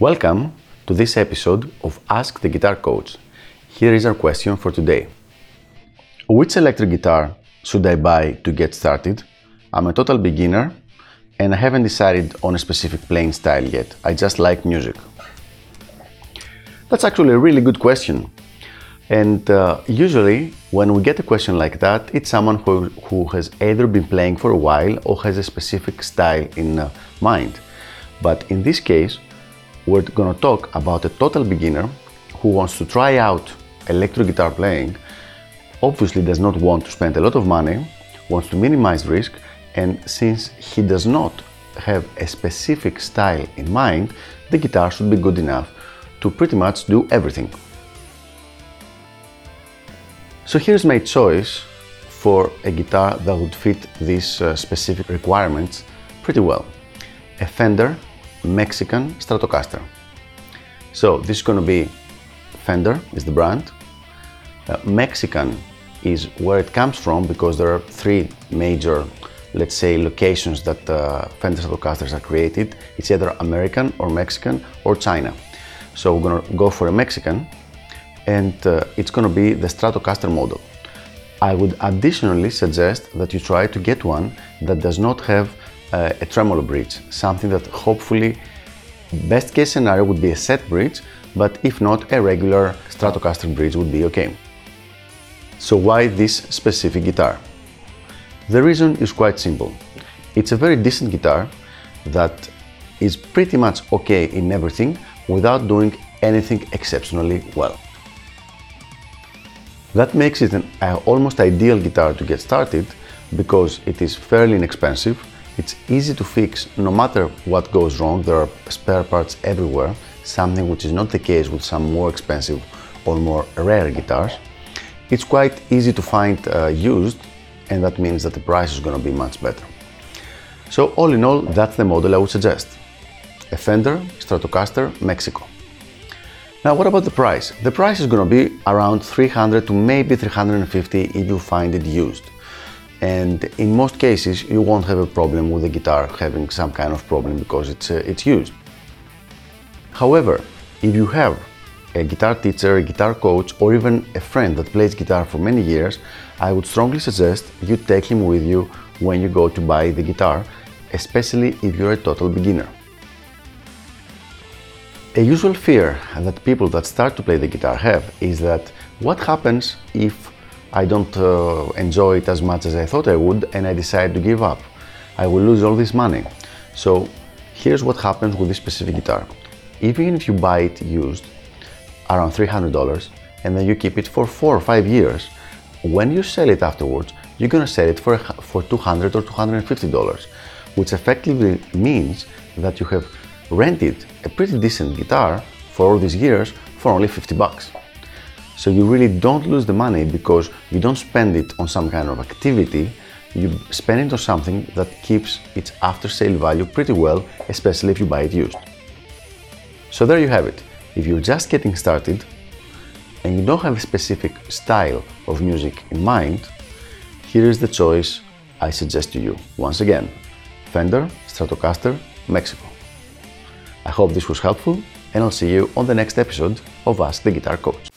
Welcome to this episode of Ask the Guitar Coach. Here is our question for today. Which electric guitar should I buy to get started? I'm a total beginner and I haven't decided on a specific playing style yet. I just like music. That's actually a really good question. And uh, usually, when we get a question like that, it's someone who, who has either been playing for a while or has a specific style in uh, mind. But in this case, we're to talk about a total beginner who wants to try out electric guitar playing, obviously does not want to spend a lot of money, wants to minimize risk, and since he does not have a specific style in mind, the guitar should be good enough to pretty much do everything. So here's my choice for a guitar that would fit these uh, specific requirements pretty well. A Fender Mexican Stratocaster. So this is going to be Fender is the brand. Uh, Mexican is where it comes from because there are three major, let's say, locations that uh, Fender Stratocasters are created. It's either American or Mexican or China. So we're going to go for a Mexican and uh, it's going to be the Stratocaster model. I would additionally suggest that you try to get one that does not have uh, a tremolo bridge, something that hopefully, best case scenario would be a set bridge, but if not, a regular Stratocaster bridge would be okay. So why this specific guitar? The reason is quite simple. It's a very decent guitar that is pretty much okay in everything without doing anything exceptionally well. That makes it an almost ideal guitar to get started because it is fairly inexpensive it's easy to fix no matter what goes wrong, there are spare parts everywhere, something which is not the case with some more expensive or more rare guitars. It's quite easy to find uh, used and that means that the price is going to be much better. So all in all, that's the model I would suggest. A Fender Stratocaster Mexico. Now what about the price? The price is going to be around 300 to maybe 350 if you find it used and in most cases you won't have a problem with the guitar having some kind of problem because it's, uh, it's used. However, if you have a guitar teacher, a guitar coach, or even a friend that plays guitar for many years, I would strongly suggest you take him with you when you go to buy the guitar, especially if you're a total beginner. A usual fear that people that start to play the guitar have is that what happens if I don't uh, enjoy it as much as I thought I would and I decide to give up. I will lose all this money. So here's what happens with this specific guitar. Even if you buy it used around $300 and then you keep it for four or five years, when you sell it afterwards, you're gonna sell it for, for 200 or $250, which effectively means that you have rented a pretty decent guitar for all these years for only 50 bucks. So you really don't lose the money because you don't spend it on some kind of activity, you spend it on something that keeps its after sale value pretty well, especially if you buy it used. So there you have it. If you're just getting started and you don't have a specific style of music in mind, here is the choice I suggest to you. Once again, Fender Stratocaster Mexico. I hope this was helpful and I'll see you on the next episode of Ask the Guitar Coach.